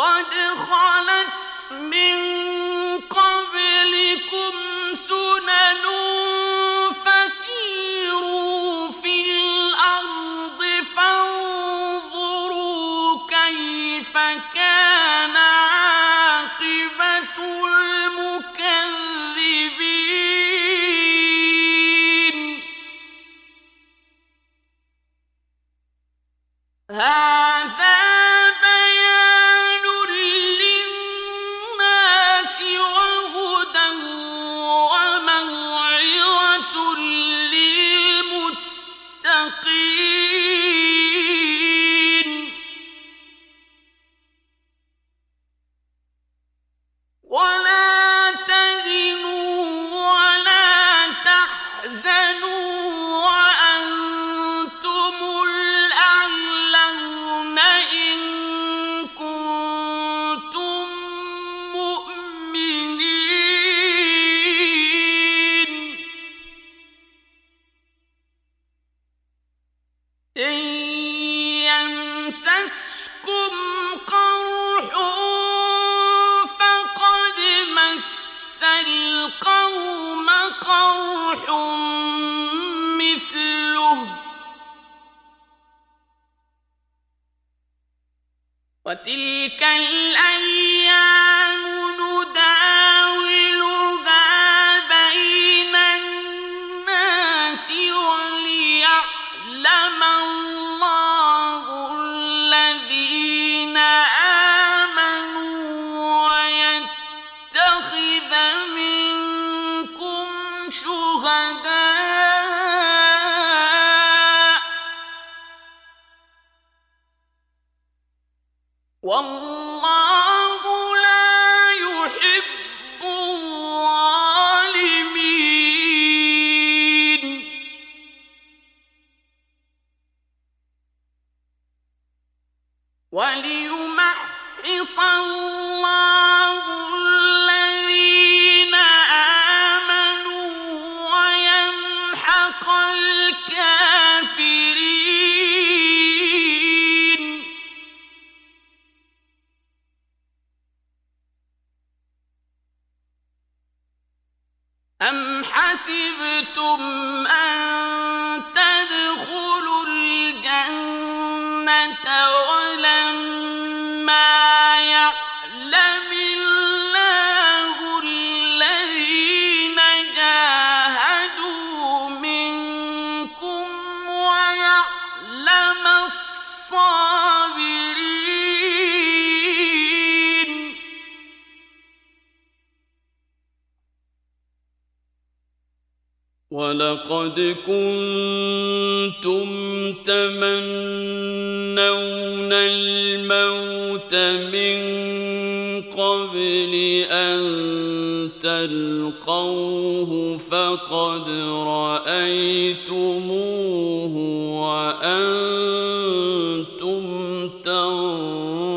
ولقد قبل أن تلقوه فقد رأيتموه وأنتم تنظرون.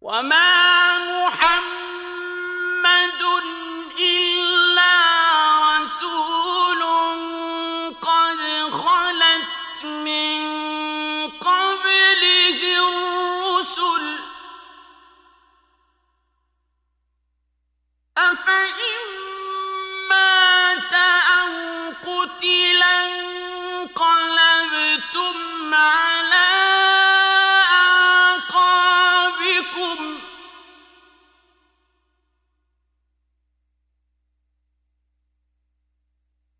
وما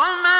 وما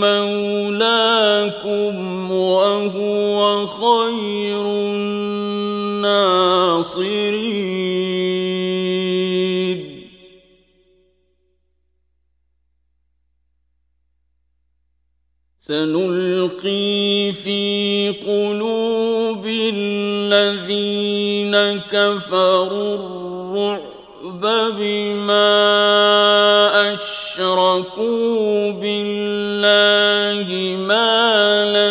مولاكم وهو خير الناصرين. سنلقي في قلوب الذين كفروا الرعب بما أشركوا بالله ما لم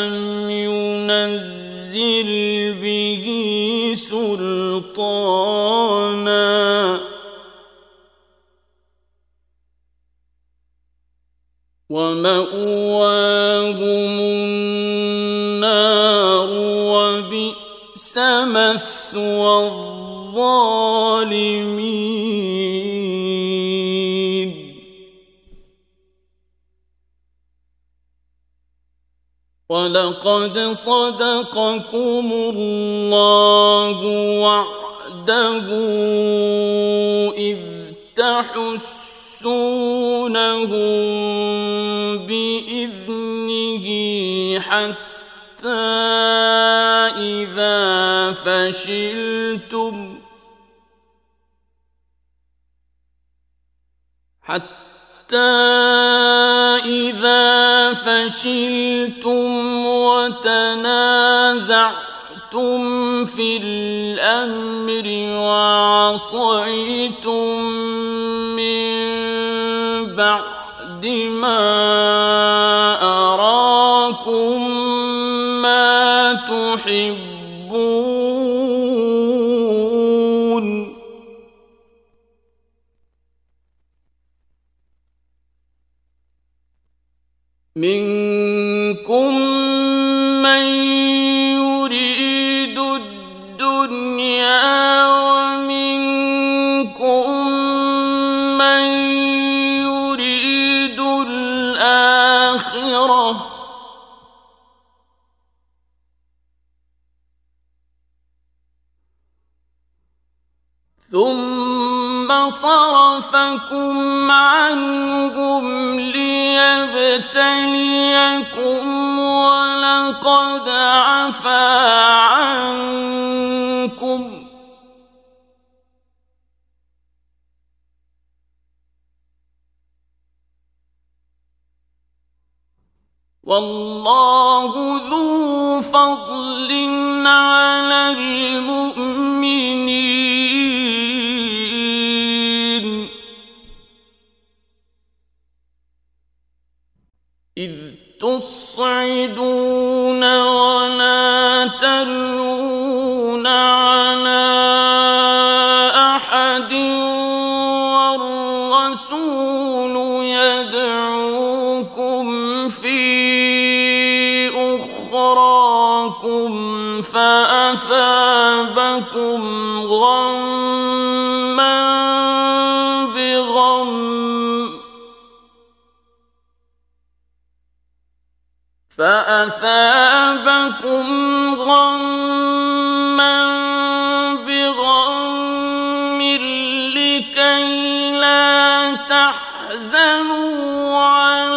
لقد صدقكم الله وعده إذ تحسونهم بإذنه حتى إذا فشلتم حتى حتى إذا فشلتم وتنازعتم في الأمر وعصيتم من بعد ما صرفكم غما بغم. فأثابكم غما بغم لكي لا تحزنوا على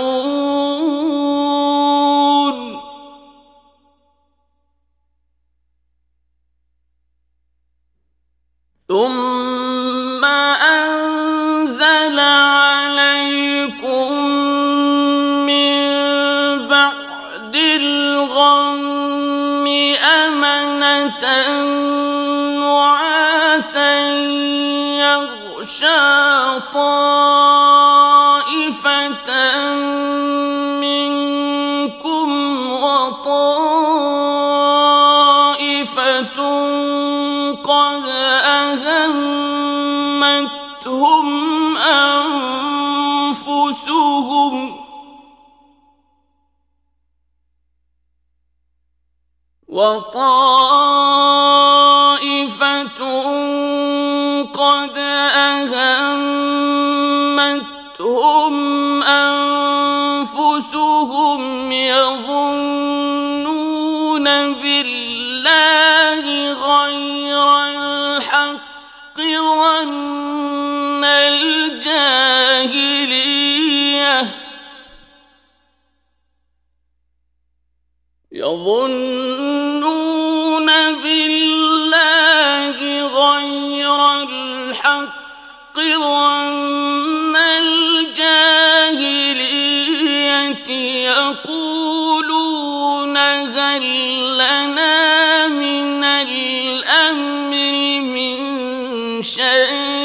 طائفة منكم وطائفة قد أهمتهم أنفسهم وطائفة أهمتهم أنفسهم يظنون بالله غير الحق ظن الجاهلية يظنون بالله غير الحق ظن يقولون هل لنا من الأمر من شيء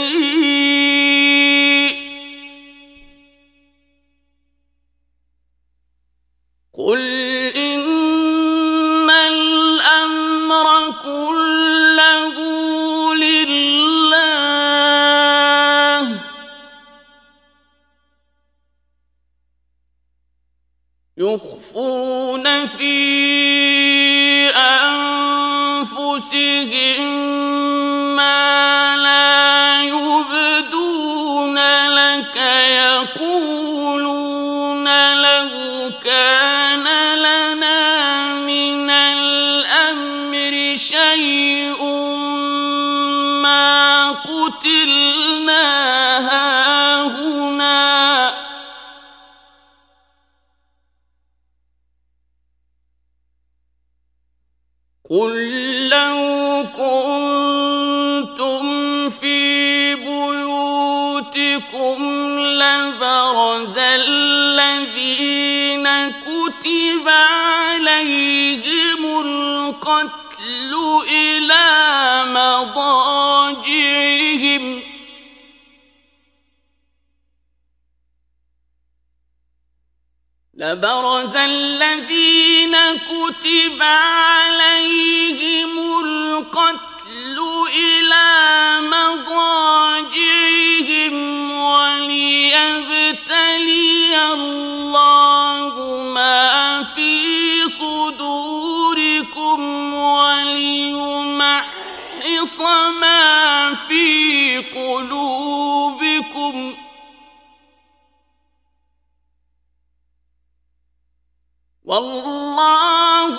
في أنفسهم ما لا يبدون لك يقولون لو كان لنا من الأمر شيء ما قتلنا قل لو كنتم في بيوتكم لبرز الذين كتب عليهم القتل إلى مضاجعهم لبرز أبرز الذين كتب عليهم القتل إلى مضاجعهم وليبتلي الله ما في صدوركم وليمحص ما في قلوبكم ۖ والله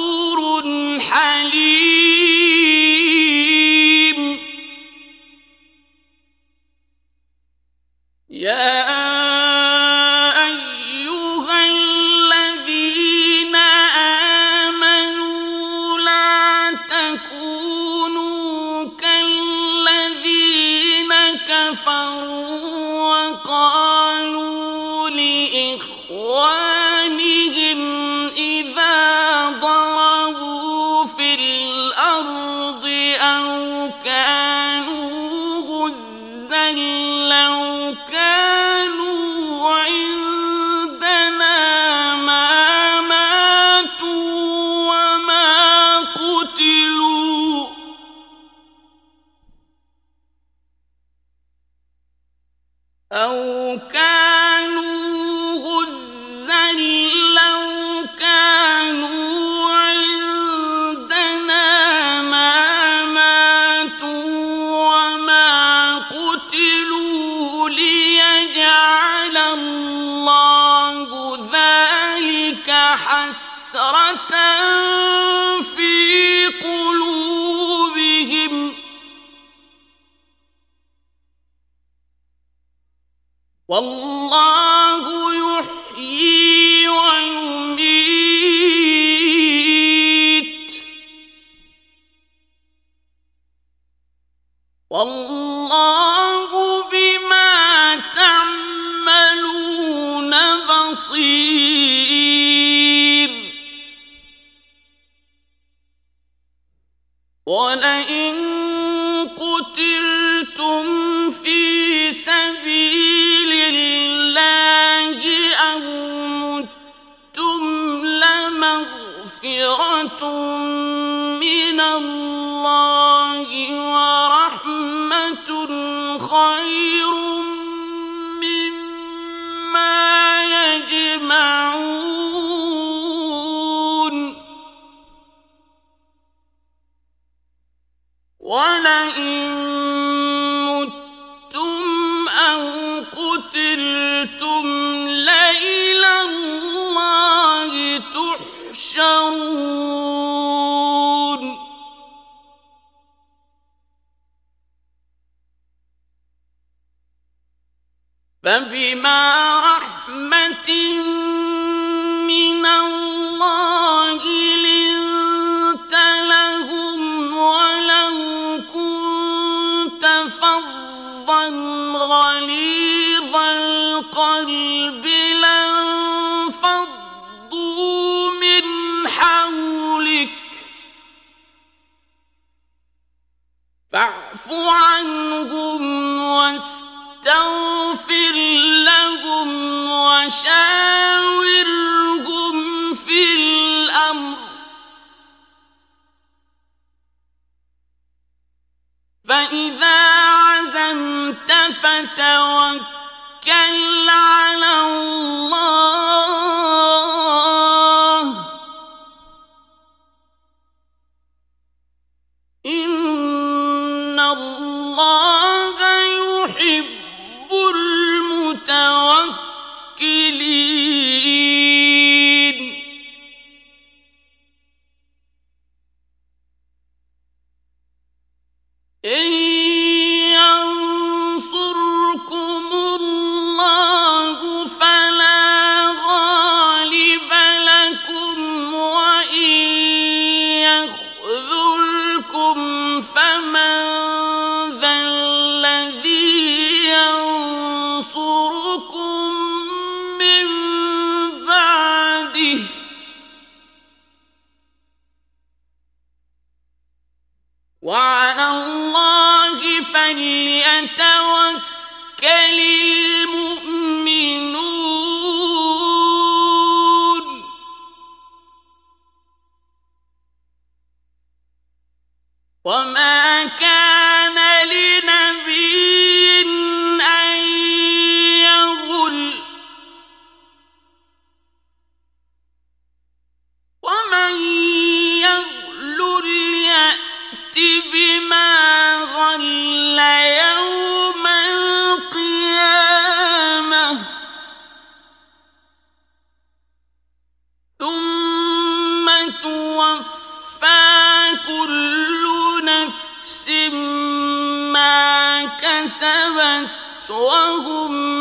والله يحيي ويميت. والله مغفرة فبما رحمة من الله لنت لهم ولو كنت فظا غليظ القلب لانفضوا من حولك. فاعف عنهم واستغفر وشاورهم في الأمر. فإذا عزمت فتوكل على الله. وهم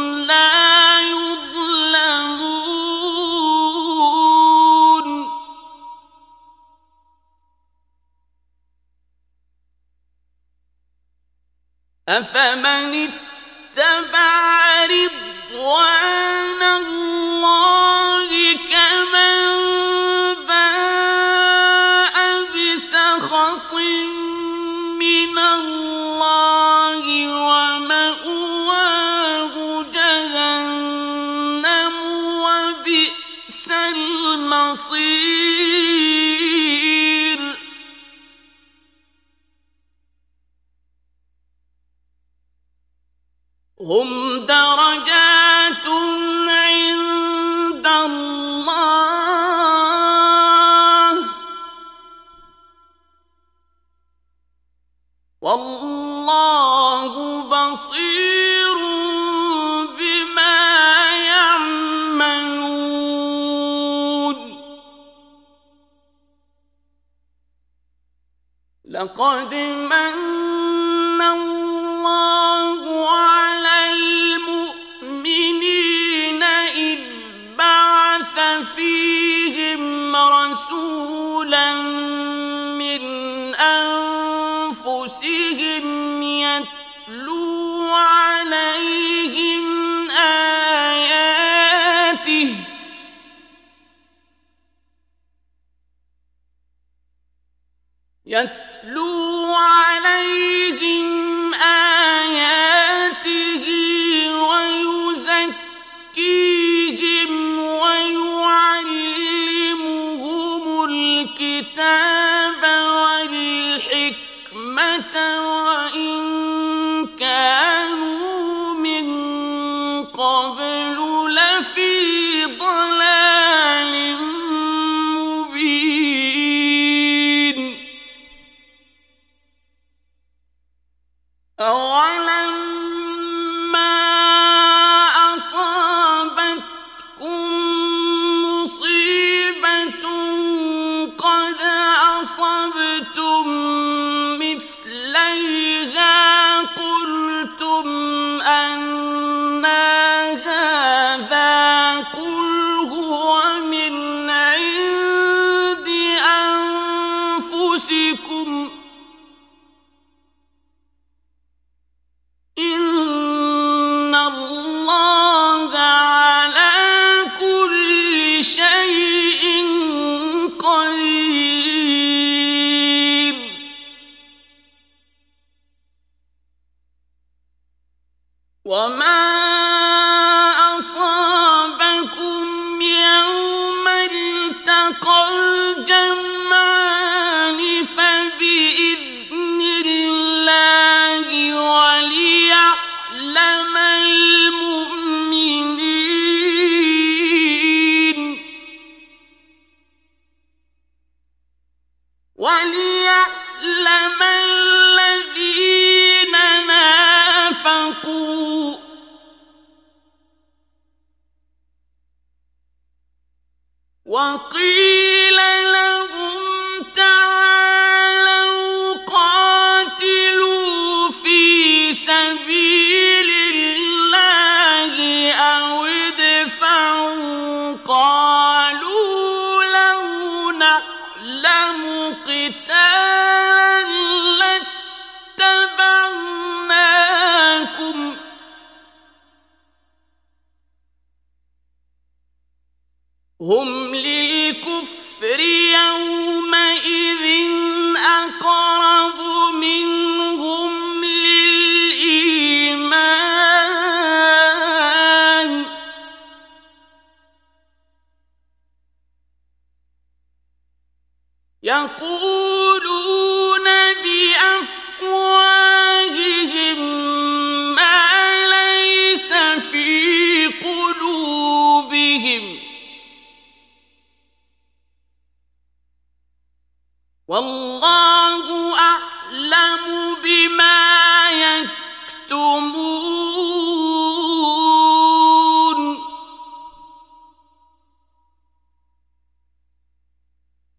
يت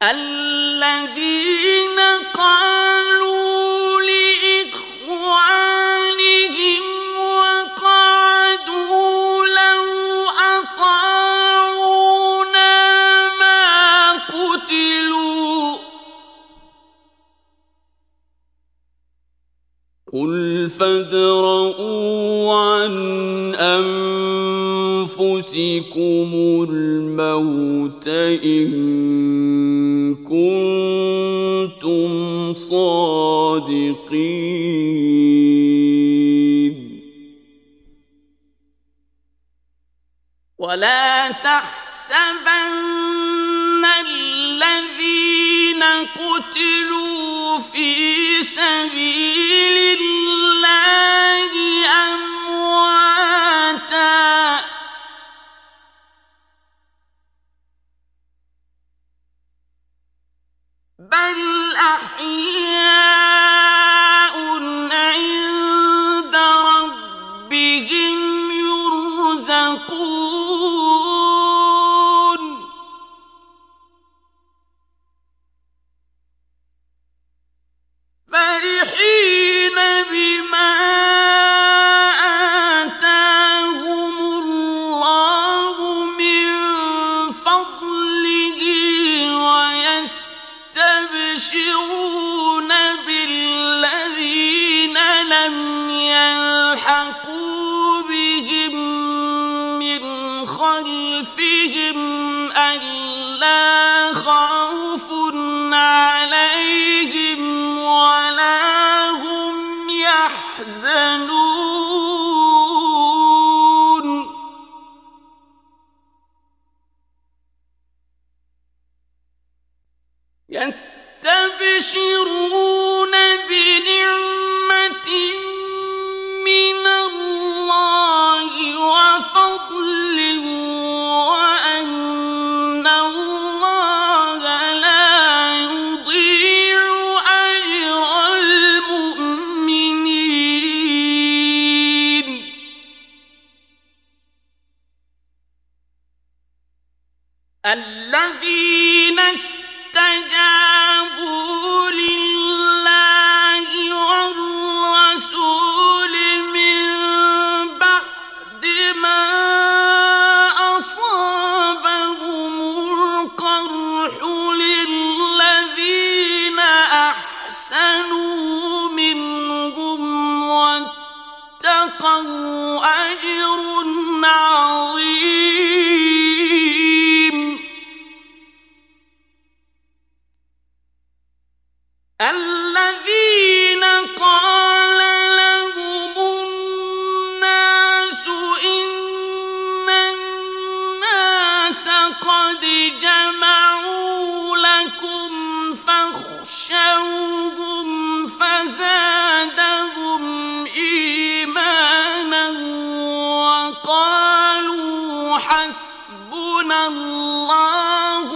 الذين قالوا لإخوانهم وقعدوا لو أطاعونا ما قتلوا. قل فادرؤوا عن أنفسكم أنفسكم الموت إن كنتم صادقين. ولا تحسبن خلفهم ألا خوف عليهم الله.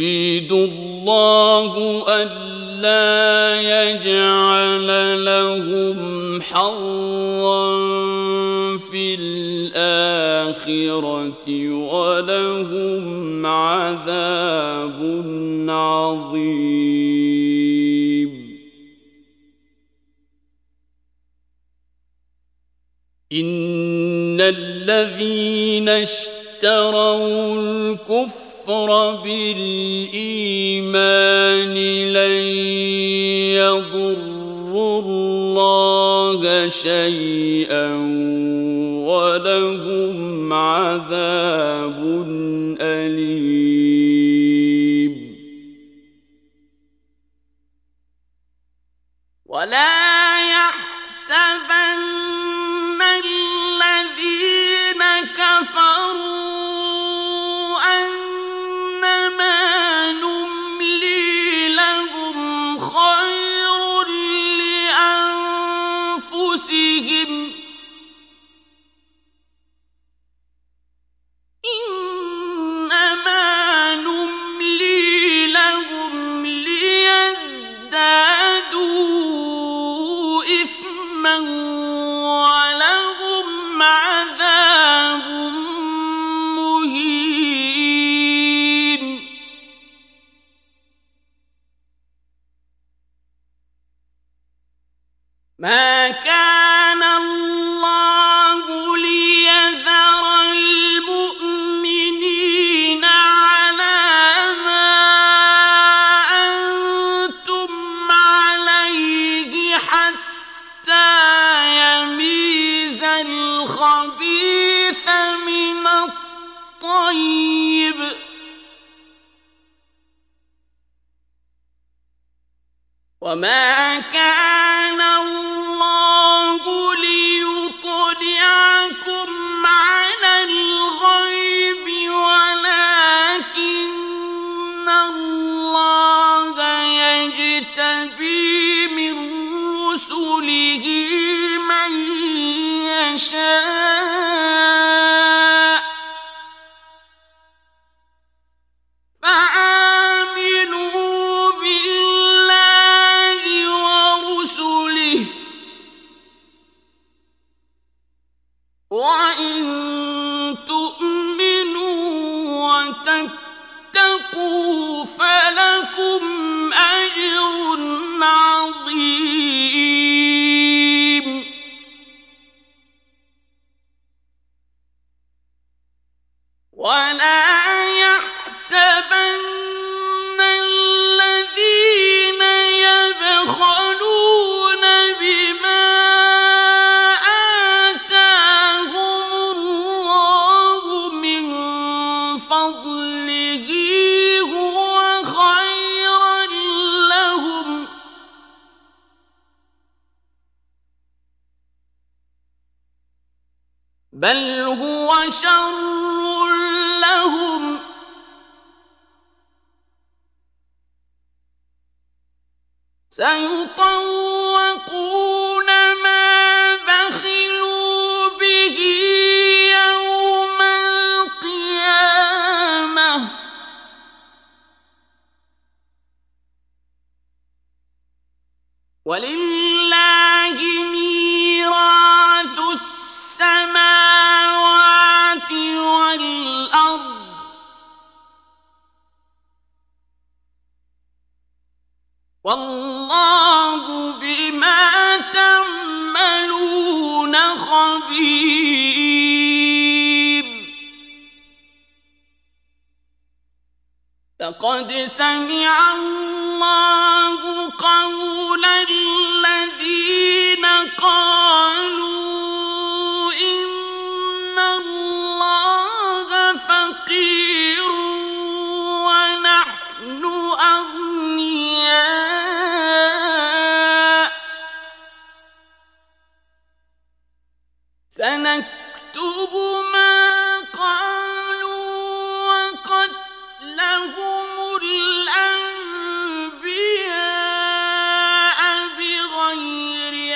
يريد الله ألا يجعل لهم حظا في الآخرة ولهم عذاب عظيم. ان الذين اشتروا الكفر بالايمان لن يضروا الله شيئا ولهم عذاب ما بل هو شر لهم.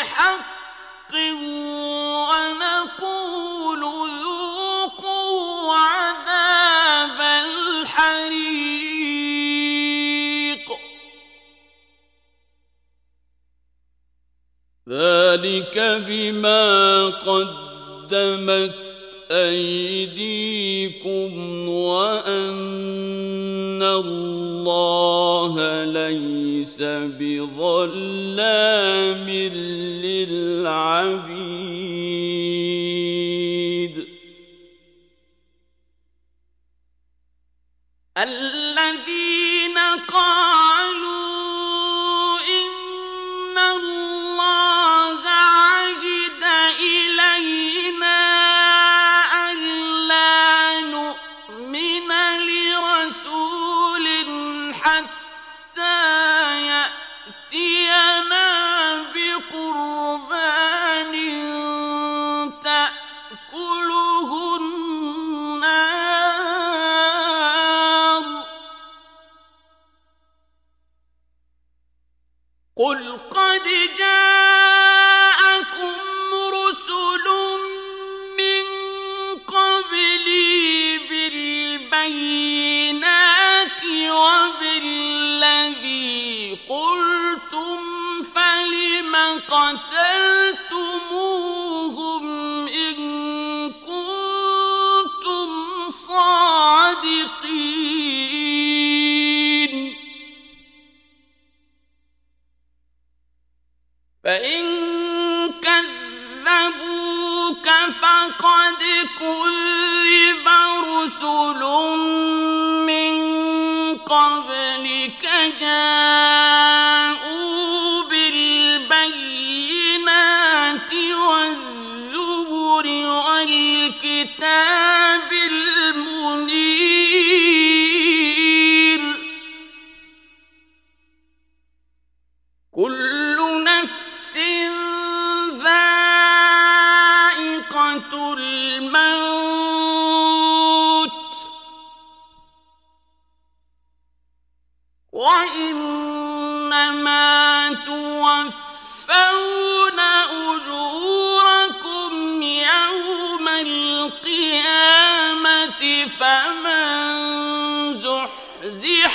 بغير حق ونقول ذوقوا عذاب الحريق. ذلك بما قد قدمت أيديكم وأن الله ليس بظلام للعبيد. الذين قالوا قتلتموهم إن كنتم صادقين. فإن كذبوك فقد كذب رسل من قبلك جاءوا الكتاب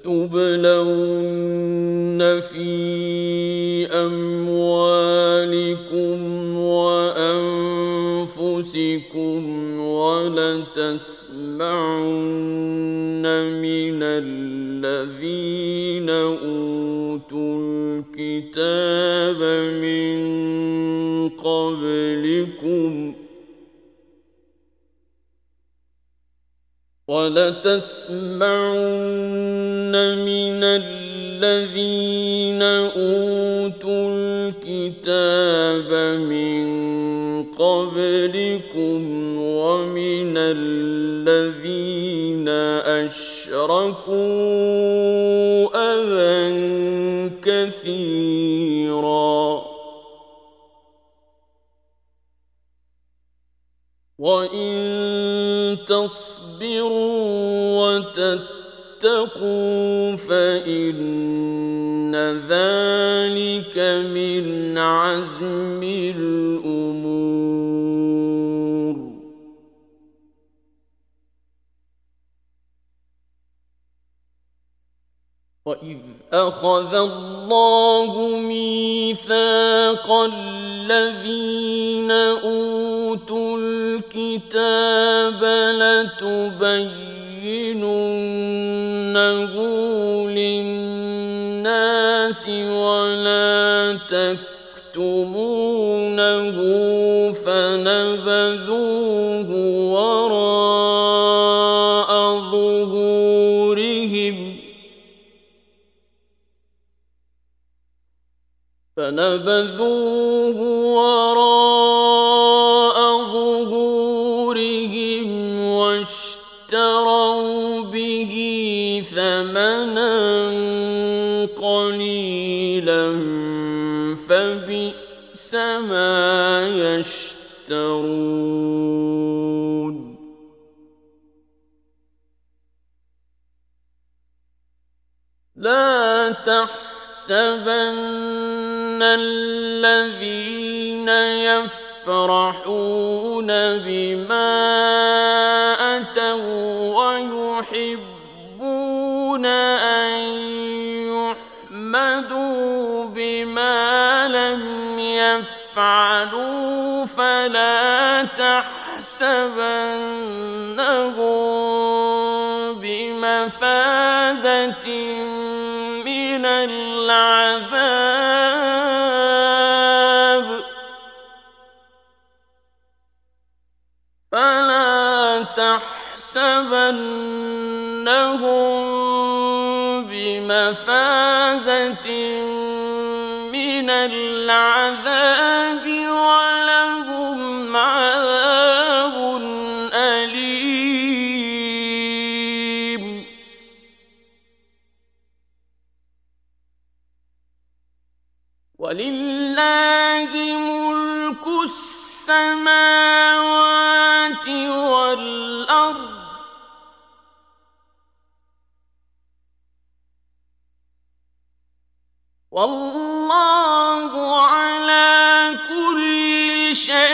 لتبلون في أموالكم وأنفسكم ولتسمعن من الذين أوتوا الكتاب من قبلكم ولتسمعن من الذين أوتوا الكتاب من قبلكم ومن الذين أشركوا اذى كثيرا. وإن تصبروا وتتقوا فإن ذلك من عزم الأمور. واذ اخذ الله ميثاق الذين اوتوا الكتاب لتبيننه للناس ولا تكتمونه فنبذوه وراء ظهورهم فنبذوه والله على كل شيء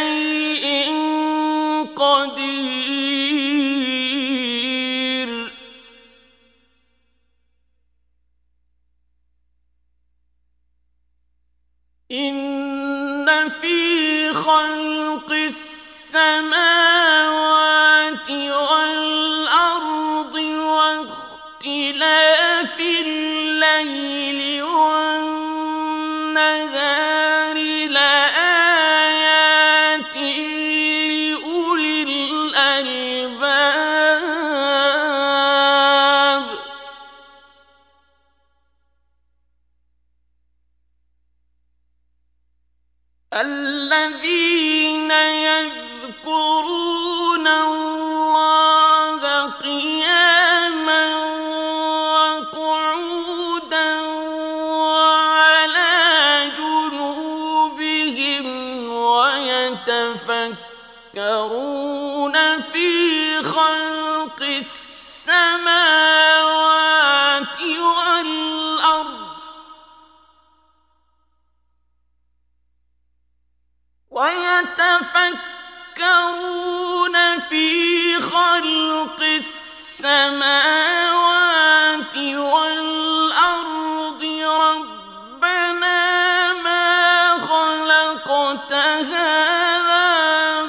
يتفكرون في خلق السماوات والأرض ربنا ما خلقت هذا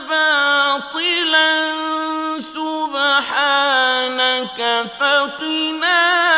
باطلا. سبحانك فقنا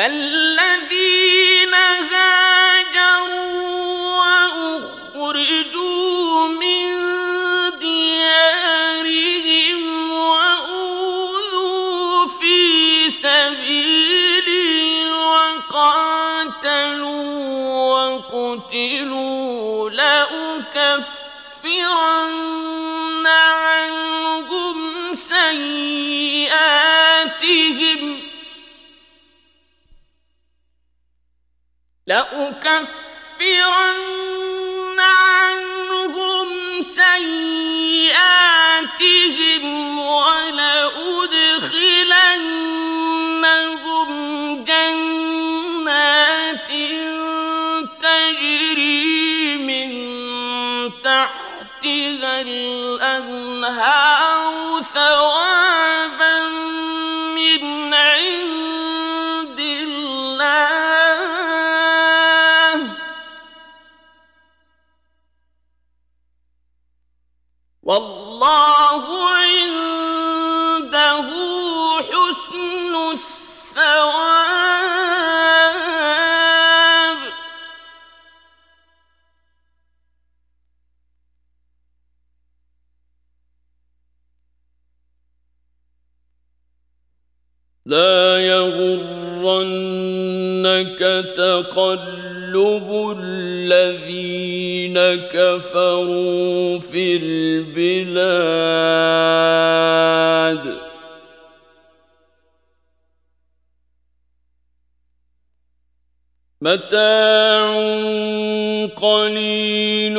فالذين هاجروا وأخرجوا من ديارهم وأوذوا في سبيلي وقاتلوا وقتلوا لأكفرن لا كفروا في البلاد. متاع قليل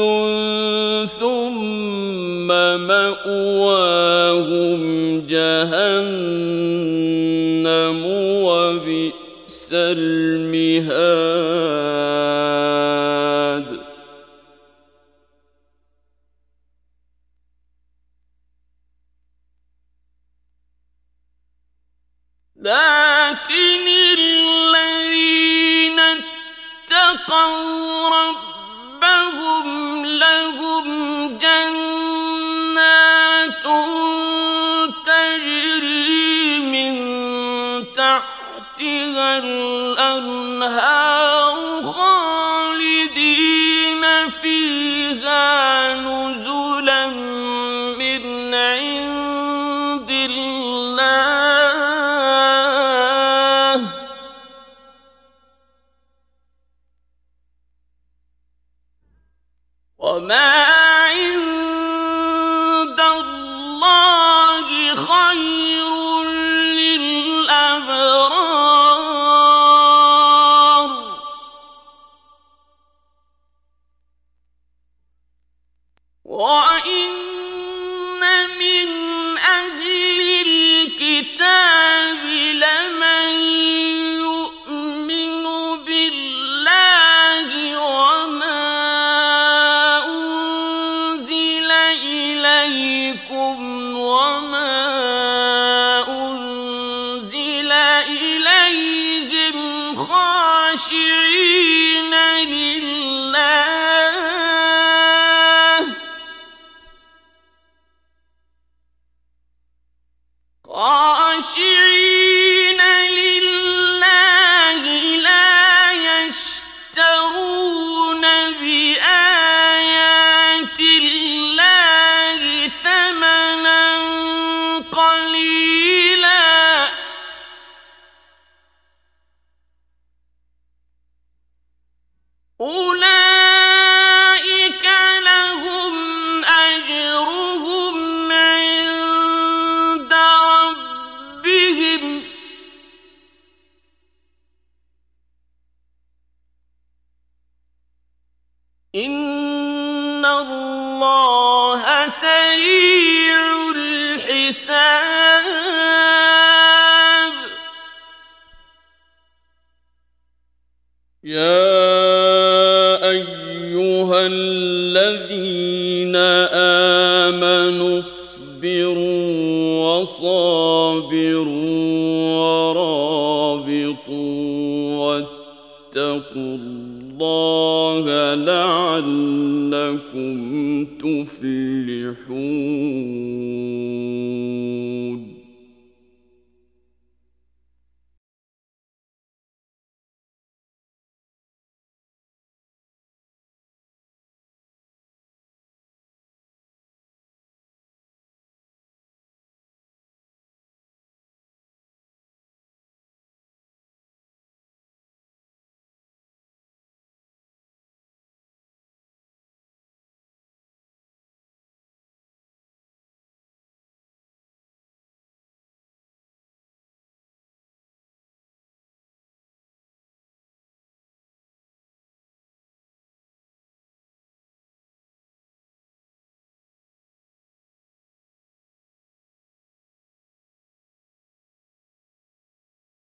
ثم مأواهم جهنم وبئس المهاد. تحتها